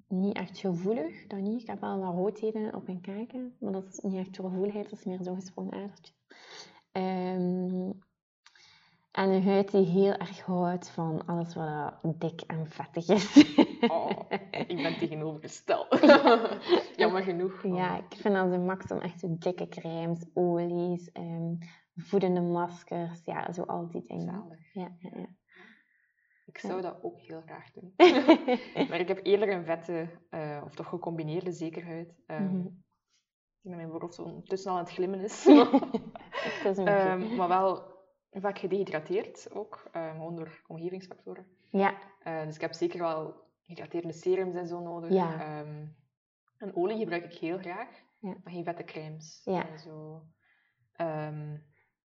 niet echt gevoelig, dat niet. Ik heb wel wat roodheden op mijn kaken, maar dat is niet echt gevoeligheid, dat is meer zo'n gesprongen adertje. Ehm, en een huid die heel erg houdt van alles wat dik en vettig is.
Oh, ik ben tegenovergesteld. [laughs] Jammer genoeg.
ja, ik vind dat de max om echt zo dikke crèmes, olies, ehm, voedende maskers, ja, zo al die dingen.
Zalig.
Ja, ja, ja.
Ik zou dat ook heel graag doen. [laughs] maar ik heb eerder een vette, eh, of toch gecombineerde zekerheid. Um,
Mhm.
Ik denk dat mijn voorhoofd zo ondertussen al aan het glimmen is. [laughs]
Het is een beetje-
Ehm, maar wel vaak gedehydrateerd ook, ehm, gewoon door omgevingsfactoren.
Ja,
Eh, dus ik heb zeker wel hydraterende serums en zo nodig.
Ja.
Ehm, en olie gebruik ik heel graag,
Ja.
maar geen vette crèmes.
Ja.
En zo. Ehm,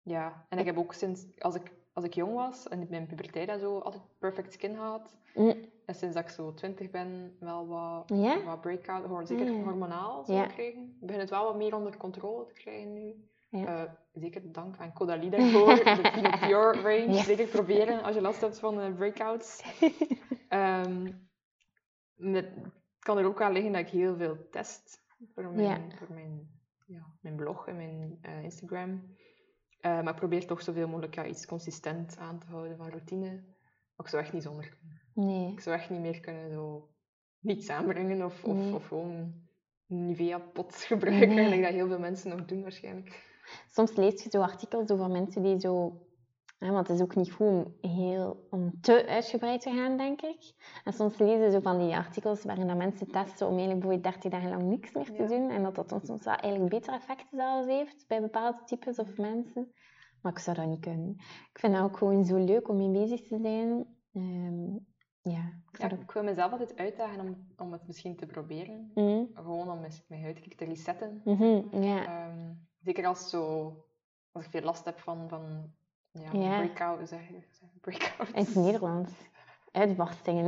ja, en ik heb ook sinds als ik, als ik jong was en in mijn puberteit en zo altijd perfect skin gehad.
Mm,
En sinds dat ik zo twintig ben, wel wat,
Ja?
wat breakout, gewoon zeker hormonaal zo
Ja.
krijgen. Ik begin het wel wat meer onder controle te krijgen nu.
Ja.
Eh, zeker dank aan Caudalie [laughs] daarvoor, de Pino Pure range.
Yes.
Zeker proberen als je last hebt van eh, breakouts. [laughs] Ehm, met, het kan er ook aan liggen dat ik heel veel test voor mijn,
Ja.
voor mijn, ja, mijn blog en mijn eh, Instagram. Maar ik probeer toch zoveel mogelijk ja, iets consistent aan te houden van routine. Maar ik zou echt niet zonder kunnen.
nee.
Ik zou echt niet meer kunnen zo niets aanbrengen of, of,
Nee.
of gewoon Nivea-pot [laughs] gebruiken.
Nee.
Denk dat heel veel mensen nog doen waarschijnlijk.
Soms lees je zo artikels over mensen die zo... Hè, want het is ook niet goed om, heel, om te uitgebreid te gaan, denk ik. En soms lees je zo van die artikels waarin dat mensen testen om eigenlijk bijvoorbeeld 30 dagen lang niks meer te
Ja.
doen. En dat dat dan soms wel eigenlijk betere effecten zelfs heeft bij bepaalde types of mensen. Maar ik zou dat niet kunnen. Ik vind dat ook gewoon zo leuk om mee bezig te zijn. Ehm, ja, ik
Ja, ik wil mezelf altijd uitdagen om, om het misschien te proberen.
Mhm,
Gewoon om mijn, mijn huid te resetten.
ja.
Ehm, zeker als, zo, als ik veel last heb van, van ja,
Ja.
breakout, hoe zeg je, zeg je breakout.
In het Nederlands. uitbarstingen.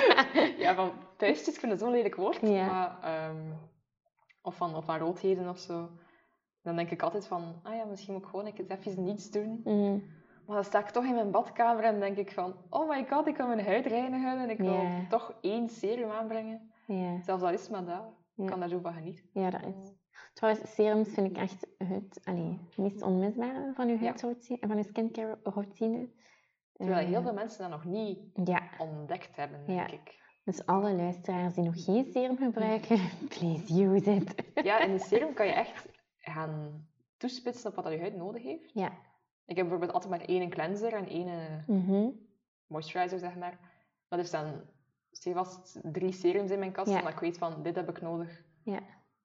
[laughs]
ja, van puistjes, ik vind het zo'n lelijk woord.
Ja.
Maar, ehm, of, van, of van roodheden of zo. Dan denk ik altijd van, ah ja, misschien moet ik gewoon even niets doen.
Mhm.
Maar dan sta ik toch in mijn badkamer en denk ik van, oh my god, ik kan mijn huid reinigen en ik wil toch één serum aanbrengen. Zelfs al is het maar dat. Ik kan daar zo van genieten.
ja, dat is. Trouwens, serums vind ik echt het, allee, meest onmisbare van je huidroutine, van je skincare routine.
Terwijl
Eh,
heel veel mensen dat nog niet
Ja,
ontdekt hebben,
Ja.
denk ik.
dus alle luisteraars die nog geen serum gebruiken, [laughs] please use it. [laughs]
Ja, en de serum kan je echt gaan toespitsen op wat je huid nodig heeft.
Ja.
Ik heb bijvoorbeeld altijd maar één cleanser en één eh,
Mhm.
moisturizer, zeg maar. Maar er staan stevast drie serums in mijn kast,
Ja.
omdat ik weet van, dit heb ik nodig.
Ja.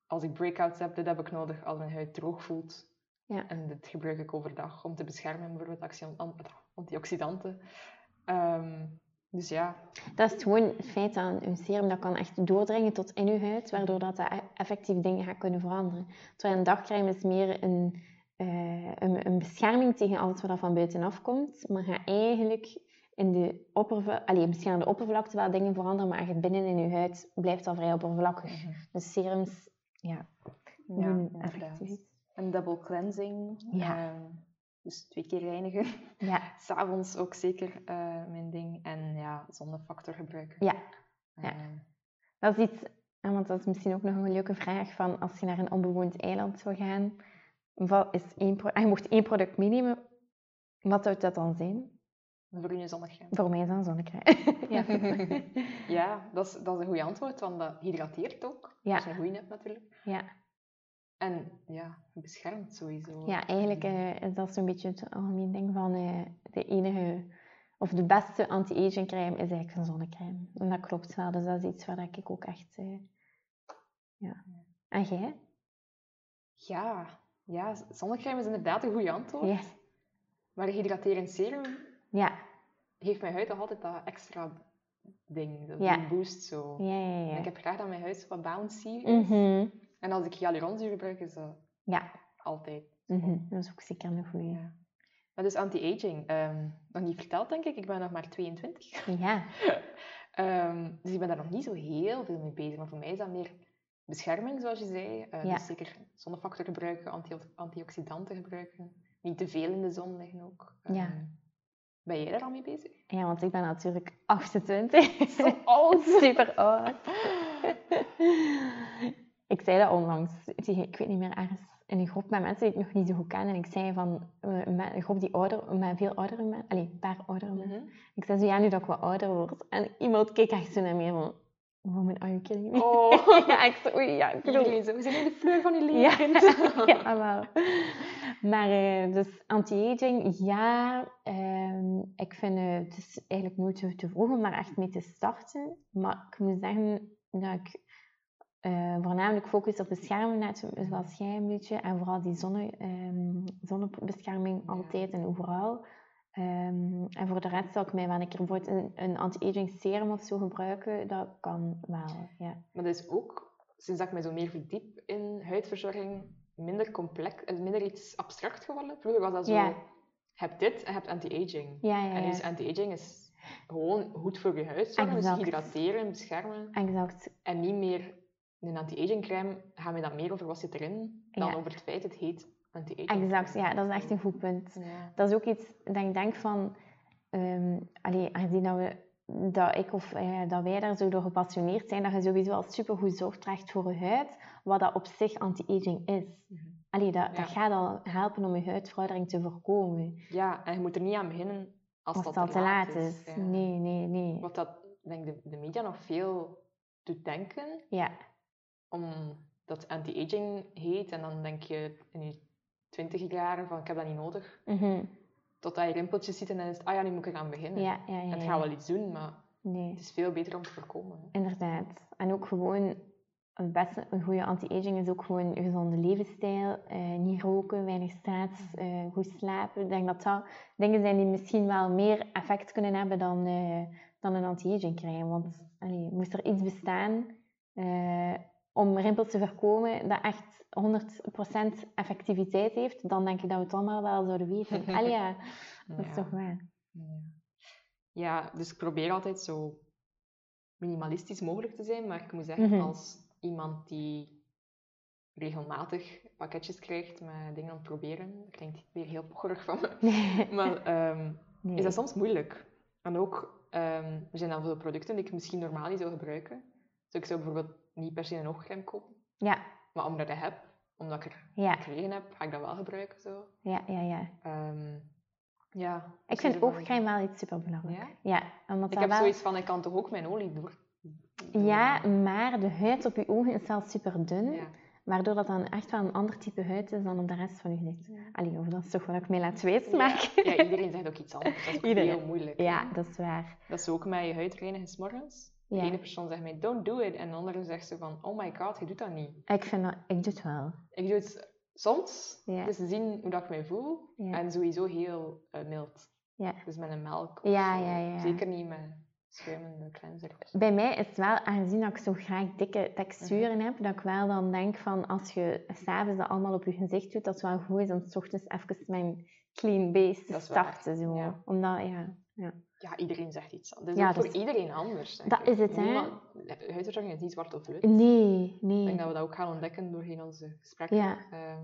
Als ik breakouts heb, dit heb ik nodig als mijn huid droog voelt.
Ja.
En dit gebruik ik overdag om te beschermen, bijvoorbeeld antioxidanten. Ehm, dus ja,
Dat is het gewoon het feit dat een serum dat kan echt doordringen tot in je huid, waardoor dat, dat effectief dingen gaat kunnen veranderen. Terwijl een dagcrème is meer een, eh, een, een bescherming tegen alles wat van buitenaf komt, maar gaat eigenlijk in de allee, misschien aan de oppervlakte wel dingen veranderen, maar echt binnen in je huid blijft dat vrij oppervlakkig. Dus serums, ja,
ja
effectief.
Een double cleansing.
Ja.
Ehm, dus twee keer reinigen.
Ja, [laughs]
S'avonds ook zeker eh, mijn ding. En ja, zonnefactor gebruiken.
ja. ja.
Ehm,
Dat is iets, en want dat is misschien ook nog een leuke vraag, van als je naar een onbewoond eiland zou gaan, wat is één pro- en je mocht één product meenemen, wat zou dat dan zijn?
Voor je zonnescherm.
Voor mij is dat een zonnecrème. [laughs] ja.
Ja, dat is, dat is een goed antwoord, want dat hydrateert ook.
Ja.
Als je een goede hebt natuurlijk.
ja.
En ja, beschermt sowieso.
ja, eigenlijk eh, is dat zo'n beetje het algemeen ding van eh, de enige, of de beste anti-aging crème is eigenlijk een zonnecrème. En dat klopt wel, dus dat is iets waar ik ook echt, eh, ja. En jij?
Ja, ja, zonnecrème is inderdaad een goed antwoord.
Ja.
Maar een hydraterend serum
Ja,
geeft mijn huid toch altijd dat extra ding. Dat
Ja.
die boost zo.
ja, ja.
En
ja.
ik heb graag dat mijn huid zo wat bouncy is.
Mhm.
En als ik hyaluronzuur gebruik, is dat
Ja,
altijd.
mhm. dat is ook zeker een goede.
Ja. Maar dus anti-aging. ehm, nog niet verteld, denk ik. Ik ben nog maar 22.
Ja, [laughs]
Ehm, dus ik ben daar nog niet zo heel veel mee bezig. Maar voor mij is dat meer bescherming, zoals je zei. Eh,
Ja.
Dus zeker zonnefactor gebruiken, anti antioxidanten gebruiken. Niet te veel in de zon liggen ook.
Ja.
Ben jij daar al mee bezig?
ja, want ik ben natuurlijk [laughs] 28.
Zo oud! [laughs]
Super oud. ik zei dat onlangs ik weet niet meer, ergens in een groep met mensen die ik nog niet zo goed ken. En ik zei van, een groep die ouder, met veel oudere mensen, allee, een paar oudere mensen.
Mhm.
Ik zei zo, ja, nu dat ik wat ouder word. En iemand keek echt zo naar mij van, woman, are you kidding me?
Oh, [laughs]
ja, ik zo, oei, ja, ik bedoel...
iedereen zo. We zijn in de fleur van je
Ja,
leven.
ja, wel. Maar eh, dus anti-aging, ja. ehm, ik vind het is eigenlijk nooit te, te vroeg om daar echt mee te starten. Maar ik moet zeggen dat ik eh, voornamelijk focus op beschermen, net zoals jij een beetje. En vooral die zonne, ehm, zonnebescherming altijd en overal. Ehm, en voor de rest zal ik mij wel een keer bijvoorbeeld een, een anti-aging serum of zo gebruiken. Dat kan wel, ja.
Maar dat is ook, sinds dat ik me zo meer verdiep in huidverzorging, minder complex, eh, minder iets abstract geworden. Vroeger was dat zo,
Ja.
je hebt dit en je hebt anti-aging.
Ja, ja,
En dus anti-aging is gewoon goed voor je huid zorgen, dus
Exact.
hydrateren, beschermen.
Exact.
En niet meer, een anti-aging crème, gaan we dan meer over wat zit erin, dan over het feit het heet anti-aging.
Exact, ja, dat is echt een goed punt. Dat is ook iets dat ik denk van, ehm allee, aangezien dat, we, dat ik of eh, dat wij daar zo door gepassioneerd zijn, dat je sowieso al supergoed zorg draagt voor je huid, wat dat op zich anti-aging is. Allee, dat,
Ja.
dat gaat al helpen om je huidveroudering te voorkomen.
ja, en je moet er niet aan beginnen als,
Als
dat
te laat is.
Ja.
Nee, nee, nee.
Wat dat, denk ik, de, de media nog veel doet denken,
Ja,
omdat anti-aging heet en dan denk je in je twintig jaren van ik heb dat niet nodig.
Mhm.
Totdat je rimpeltjes ziet en dan is het, ah ja, nu moet ik eraan beginnen.
ja, ja, ja.
En het gaat wel iets doen, maar
Nee.
het is veel beter om te voorkomen. hè.
Inderdaad. En ook gewoon, het beste, een goede anti-aging is ook gewoon een gezonde levensstijl. eh, niet roken, weinig stress, eh, goed slapen. Ik denk dat dat dingen zijn die misschien wel meer effect kunnen hebben dan, eh, dan een anti-aging crème. Want allee, moest er iets bestaan om rimpels te voorkomen dat echt 100% effectiviteit heeft, dan denk ik dat we het allemaal wel zouden weten. [laughs] Allee, ja, dat is
Ja.
toch waar.
Ja. ja, dus ik probeer altijd zo minimalistisch mogelijk te zijn. Maar ik moet zeggen,
Mhm.
als iemand die regelmatig pakketjes krijgt met dingen om te proberen, dat klinkt weer heel pocherig van me.
Nee. [laughs]
Maar ehm,
Nee.
is dat soms moeilijk. En ook, ehm, er zijn dan veel producten die ik misschien normaal niet zou gebruiken. Dus ik zou bijvoorbeeld niet per se een oogcrème kopen.
Ja,
Maar omdat ik dat heb, omdat ik er
ja,
gekregen heb, ga ik dat wel gebruiken. Zo.
ja, ja, ja.
Ehm, ja.
Ik
dus
vind oogcrème wel iets superbelangrijk.
Ja?
Ja, omdat
Ik heb
wel...
zoiets van, ik kan toch ook mijn olie door...
Ja, maar de huid op je ogen is wel super dun,
Ja.
waardoor dat dan echt wel een ander type huid is dan op de rest van je gezicht. Allee, of dat is toch wat ik mij laat weten.
Ja, iedereen zegt ook iets anders. Dat is [laughs] heel moeilijk.
Ja, dat is waar.
Dat is ook met je huid reinigen 's morgens. De ene persoon zegt mij, don't do it. En de andere zegt ze van, oh my god, je doet dat niet.
Ik vind dat... Ik doe het wel.
Ik doe het soms, dus zien hoe dat ik mij voel. En sowieso heel eh, mild.
Ja.
Dus met een melk of
Ja,
zo.
ja, ja.
Zeker niet met schuimende cleanser.
Bij mij is het wel, aangezien dat ik zo graag dikke texturen heb, dat ik wel dan denk van als je s'avonds dat allemaal op je gezicht doet, dat het wel goed is om s ochtends even mijn clean base te starten. Zo.
ja.
Omdat, ja,
Ja, iedereen zegt iets anders. Dat is
Ja,
ook
dat
voor iedereen anders.
Dat
ik.
is het, hè.
Huidverzorging is niet zwart of wit.
Nee,
Ik
nee.
denk dat we dat ook gaan ontdekken doorheen onze gesprekken.
Ja.
Ehm,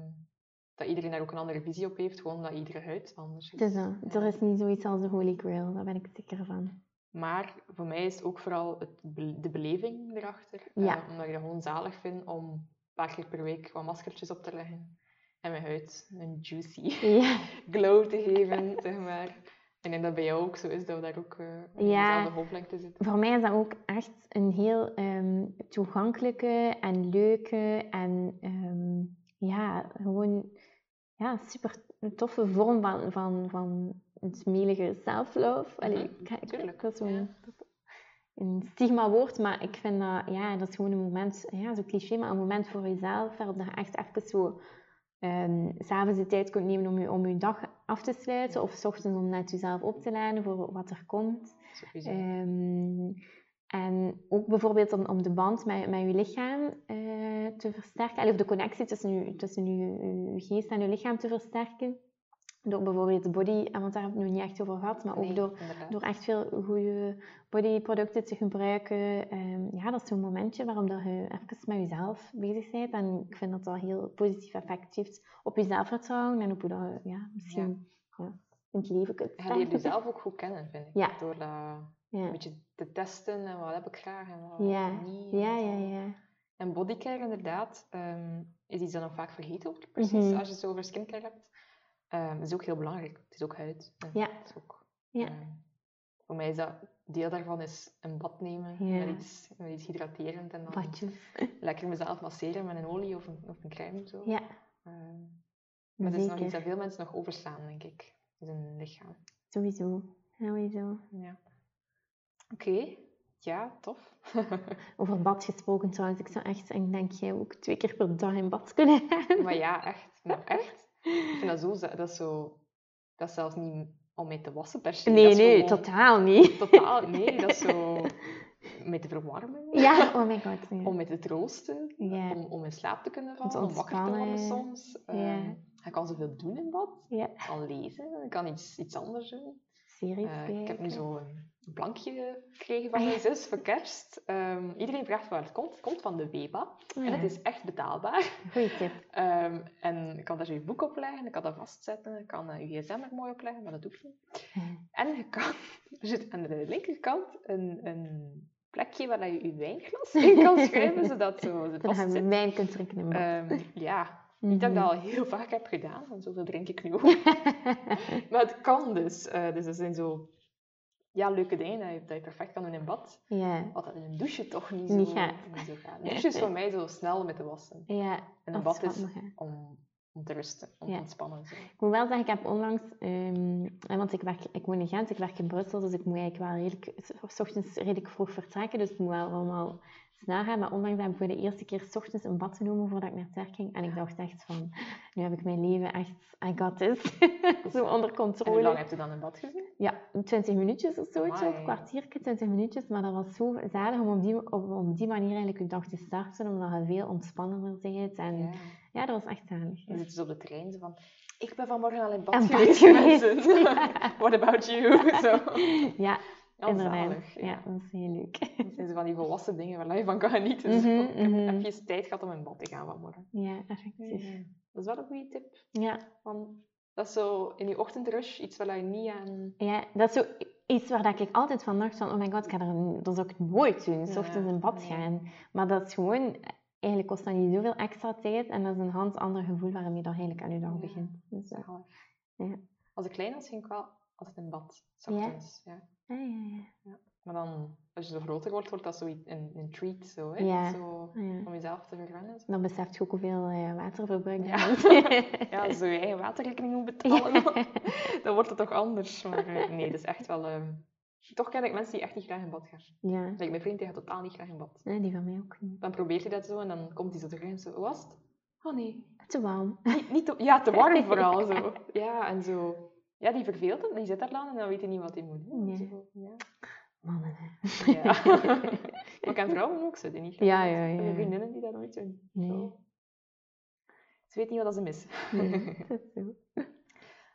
dat iedereen daar ook een andere visie op heeft, gewoon dat iedere huid anders is.
Zo.
Ja.
Er is niet zoiets als de Holy Grail, daar ben ik zeker van.
Maar voor mij is het ook vooral het, be- de beleving erachter.
Ja.
Eh, omdat ik het gewoon zalig vind om een paar keer per week wat maskertjes op te leggen. En mijn huid een juicy
Ja, [laughs]
glow te geven, zeg maar. Ik denk dat bij jou ook zo is, dat we daar ook op
Ja.
dezelfde golflengte zitten.
voor mij is dat ook echt een heel ehm, toegankelijke en leuke en ehm, ja, gewoon ja, super toffe vorm van, van, van een smelige self-love. Allee,
Mhm,
ik, ik,
tuurlijk,
dat is zo'n
ja.
een stigma woord, maar ik vind dat, ja, dat is gewoon een moment, ja, zo cliché, maar een moment voor jezelf, waarop je echt even zo ehm, s'avonds de tijd kunt nemen om je, om je dag af te sluiten, of 's ochtends om net jezelf op te laden voor wat er komt. Ehm, en ook bijvoorbeeld om, om de band met, met je lichaam eh, te versterken, allee, of de connectie tussen, je, tussen je, je geest en je lichaam te versterken. Door bijvoorbeeld body, want daar hebben we het nog niet echt over gehad, maar ook
Nee,
door,
inderdaad.
door echt veel goede bodyproducten te gebruiken. Ehm, ja, dat is zo'n momentje waarop dat je even met jezelf bezig bent. En ik vind dat dat heel positief effect heeft op je zelfvertrouwen en op hoe dat je ja, misschien ja, in het leven kunt
Je leert
staan.
jezelf ook goed kennen, vind ik.
Ja.
Door
Ja.
een beetje te testen en wat heb ik graag en wat
Ja.
niet. en
Ja, ja, ja.
En bodycare inderdaad ehm, is iets dat nog vaak vergeten wordt, precies,
Mhm.
als je het zo over skincare hebt. Ehm is ook heel belangrijk. Het is ook huid. En
Ja.
het is ook,
Ja.
ehm, voor mij is dat, deel daarvan is een bad nemen
Ja.
met, iets, met iets hydraterend en dan
Badjes. [laughs]
lekker mezelf masseren met een olie of een, of een crème. Zo.
Ja,
Ehm, maar dat is nog iets dat veel mensen nog overslaan, denk ik, in hun lichaam.
Sowieso. Sowieso.
Ja. Oké, ja, tof. [laughs]
Over bad gesproken trouwens. Ik zou echt, ik denk jij ook twee keer per dag in bad kunnen gaan.
maar ja, echt. Nou, echt. Ik vind dat zo, dat is zo, dat is zelfs niet om mee te wassen per se.
Nee,
dat
nee,
gewoon-
totaal niet.
Totaal, nee, dat is zo [laughs] mee te verwarmen.
Ja, oh my god. ja.
Om mee te troosten.
Ja.
Om, om in slaap te kunnen vallen. Om wakker te worden soms.
Ja.
Ehm, je kan zoveel doen in bad. Je kan lezen. Je kan iets, iets anders doen.
Series
Eh, ik heb nu
kijken.
zo een plankje gekregen van mijn zus voor kerst. Ehm, iedereen vraagt waar het komt. Het komt van de Weba. En het
ja,
is echt betaalbaar.
Goeie tip.
Ehm, en ik kan daar zo je boek op leggen, ik kan dat vastzetten, ik kan eh, je gsm er mooi op leggen, maar dat hoeft niet. En je kan, [laughs] er zit aan de linkerkant een, een plekje waar je je wijnglas [laughs] in kan schuiven, zodat zo het vast zit.
wijn kunt drinken in bad.
Ja, niet dat ik dat
Mhm.
al heel vaak heb gedaan, want zoveel drink ik nu ook. [laughs] maar het kan dus. Eh, dus dat zijn zo ja, leuke dingen dat je, dat je perfect kan doen in bad.
ja,
Wat dat in een douche toch niet zo,
Niet gaat.
niet zo gaat. Een douche is voor mij zo snel met te wassen.
ja.
En een bad is om, om te rusten, om
Ja.
te ontspannen. Zo.
Ik moet wel zeggen, ik heb onlangs, ehm, eh, want ik, werk, ik woon in Gent, ik werk in Brussel, dus ik moet eigenlijk wel redelijk, s ochtends redelijk vroeg vertrekken, dus het moet wel allemaal snel gaan. Maar onlangs heb ik voor de eerste keer s ochtends een bad genomen voordat ik naar het werk ging. En ik dacht echt van, nu heb ik mijn leven echt, I got this, [laughs] zo onder
En hoe lang
controle.
heb je dan in bad gezien?
Ja, 20 minuutjes of zoiets, of
Amai.
een kwartiertje, 20 minuutjes. Maar dat was zo zalig om op die, op, op die manier eigenlijk je dag te starten, omdat je veel ontspannender bent. En ja,
Ja.
dat was echt zalig.
Dan zitten ze op de trein zo van... Ik ben vanmorgen al in bad
bad
geweest,
geweest. [laughs] [laughs]
What about you? Zo.
Ja, Inderdaad.
zalig,
Ja, dat is heel leuk.
Dat zijn zo van die volwassen dingen waar je van kan genieten. zo.
Mhm,
Ik heb
mhm.
even tijd gehad om in bad te gaan vanmorgen.
Ja, effectief.
Dat is wel een goede tip.
Ja,
Van, dat is zo in je ochtendrush iets waar je niet aan...
ja, dat is zo iets waar dat ik altijd van dacht van, oh my god, ik ga er, dat zou ik nooit doen, s ochtends in bad gaan. Maar dat is gewoon, eigenlijk kost dat niet zoveel extra tijd en dat is een hand ander gevoel waarom je dan eigenlijk aan je dag begint. Dus, ja.
Als ik klein was, ging ik wel altijd in bad. S ochtends. Ja.
Ah, ja, ja.
Maar dan, als je zo groter wordt, wordt dat zo een, een treat. Zo, hè?
Ja.
Zo,
Ah, ja.
om jezelf te verwennen. zo.
Dan beseft je ook hoeveel eh, waterverbruik
Ja.
dat is. [laughs]
Ja, zo je eigen waterrekening moet betalen, dan wordt het toch anders. Maar eh, nee, dat is echt wel... ehm, Toch ken ik mensen die echt niet graag in bad gaan.
ja.
Like, mijn vriend die gaat totaal niet graag in bad.
Nee, die van mij ook niet.
Dan probeert hij dat zo en dan komt hij zo terug en zo... "Hoe Was het? Oh nee.
Te warm.
Niet, niet te, ja, te warm [laughs] vooral zo. Ja, en zo... Ja, die verveelt het. Die zit daar dan en dan weet hij niet wat hij moet doen.
Nee.
Ja.
Mannen, hè.
Ja. [laughs] maar ik ken vrouwen ook die niet
Ja, ja, ja.
vriendinnen die dat nooit doen.
Nee.
Zo. Ze weet niet wat ze missen.
Nee, [laughs] dat is zo.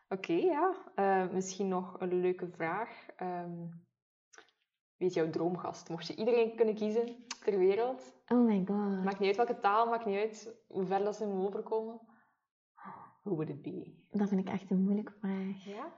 Oké, ja. Eh, misschien nog een leuke vraag. Ehm, wie is jouw droomgast? Mocht je iedereen kunnen kiezen ter wereld,
Oh my god.
maakt niet uit welke taal, maakt niet uit hoe ver dat ze moeten overkomen. Who would it be?
Dat vind ik echt een moeilijke vraag.
Ja?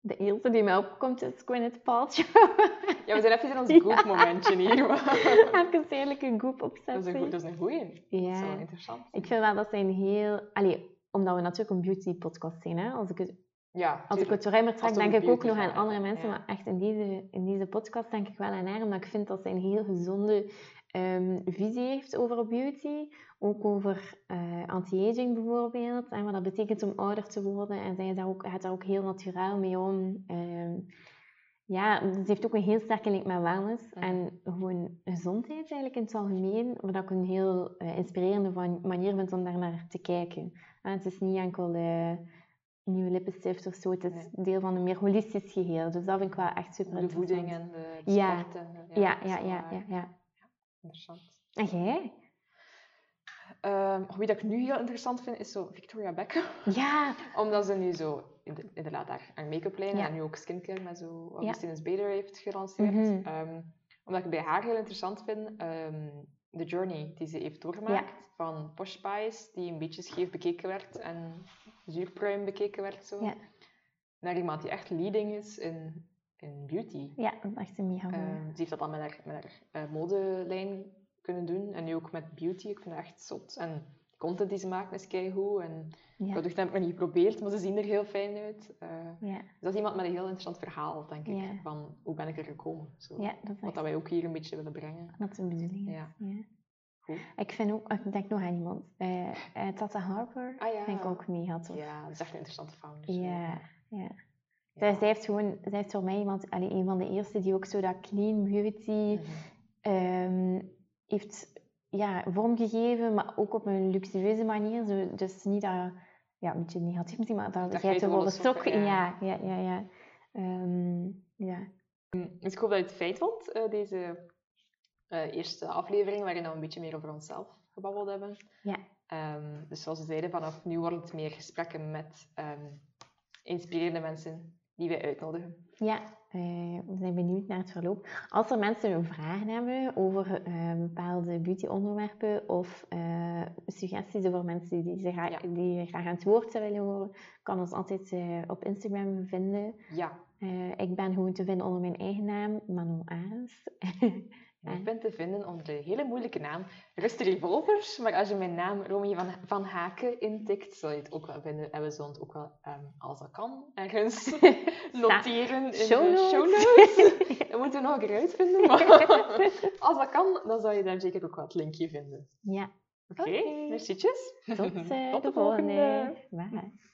De eerste die mij opkomt is Gwyneth Paltrow. [laughs]
Ja, we zijn even in ons [laughs]
Ja.
goop momentje hier. [laughs] maar-
Even eerlijk een
Dat is
opzetten.
dat is een goeie. Dat is wel
Ja,
interessant.
ik vind wel dat zij een heel... Allee, omdat we natuurlijk een beauty podcast zijn, hè. Als ik het,
Ja,
als ik het zo ruimer trek, denk ik ook nog aan andere mensen.
ja.
Maar echt in deze, in deze podcast denk ik wel aan haar. Omdat ik vind dat zij een heel gezonde ehm, visie heeft over beauty. Ook over eh, anti-aging bijvoorbeeld. En wat dat betekent om ouder te worden. En zij daar ook, gaat daar ook heel naturaal mee om. Ehm, ja, ze heeft ook een heel sterke link met wellness. En gewoon gezondheid eigenlijk in het algemeen. Wat ik een heel eh, inspirerende van- manier vind om daar naar te kijken. En het is niet enkel eh, nieuwe lippenstift of zo. Het is
Nee.
deel van een meer holistisch geheel. Dus dat vind ik wel echt super
De
interessant.
voeding en de, de
Ja.
sport. En, de-
Ja, ja, ja,
eh,
ja, ja.
Interessant.
En jij?
Ehm, wie dat ik nu heel interessant vind, is zo Victoria Beckham.
Ja, [laughs]
Omdat ze nu zo in- inderdaad haar, haar make-up lijn
Ja.
en nu ook skincare met zo
Ja.
Christine Bader heeft gelanceerd. Ehm, omdat ik bij haar heel interessant vind, ehm, de journey die ze heeft doorgemaakt. Van Posh Spice, die een beetje scheef bekeken werd en zuurpruim bekeken werd. Zo.
Ja.
Naar iemand die echt leading is in, in beauty.
ja, dat is echt een mega.
Ehm, ze heeft dat dan met haar, met haar eh, modelijn kunnen doen. En nu ook met beauty. Ik vind dat echt zot. En de content die ze maakt is keigoed. En
ja.
producten heb ik nog niet geprobeerd, maar ze zien er heel fijn uit.
Ja.
dus dat is iemand met een heel interessant verhaal, denk ik.
Ja.
Van hoe ben ik er gekomen? Zo.
ja, dat
Wat dat wij ook hier een beetje willen brengen.
dat is de bedoeling.
Ja. Goed.
Ik vind ook, ik denk nog aan iemand. Eh, eh, Tata Harper
Ah ja.
vind ik ook mega tof.
Ja, dat is echt een interessante founder.
Ja, ja.
Ja.
Zij, zij heeft gewoon, zij is voor mij iemand, allee, een van de eerste die ook zo dat clean beauty
Mhm.
ehm, heeft ja, vormgegeven, maar ook op een luxueuze manier. Zo, dus niet dat, ja, een beetje negatief misschien, maar dat,
Dat
jij wollen sokken.
sokken,
Ja,
ja.
ja, ja, ja. Ehm, ja.
Dus ik hoop dat je het fijn vond, eh, deze eh, eerste aflevering, waarin we een beetje meer over onszelf gebabbeld hebben.
Ja.
Ehm, dus zoals we zeiden, vanaf nu wordt het meer gesprekken met ehm, inspirerende mensen die wij uitnodigen.
Ja, eh, we zijn benieuwd naar het verloop. Als er mensen vragen hebben over eh, bepaalde beauty-onderwerpen of suggesties over mensen die, ze graag,
Ja.
die graag aan het woord willen horen, kan ons altijd op Instagram vinden.
Ja,
ik ben gewoon te vinden onder mijn eigen naam, Manon Arens. [laughs]
en ik ben te vinden onder de hele moeilijke naam Rusty Revolvers. Maar als je mijn naam Romy van, van Haken intikt, zal je het ook wel vinden. En we zullen het ook wel, ehm, als dat kan, ergens [laughs] noteren in
Show
de show [laughs] notes. Dat moeten we nog een keer uitvinden. Maar [laughs] als dat kan, dan zal je daar zeker ook wel het linkje vinden.
ja,
Oké, tjus.
tot, eh,
Tot
de
de
volgende.
volgende.
Bye.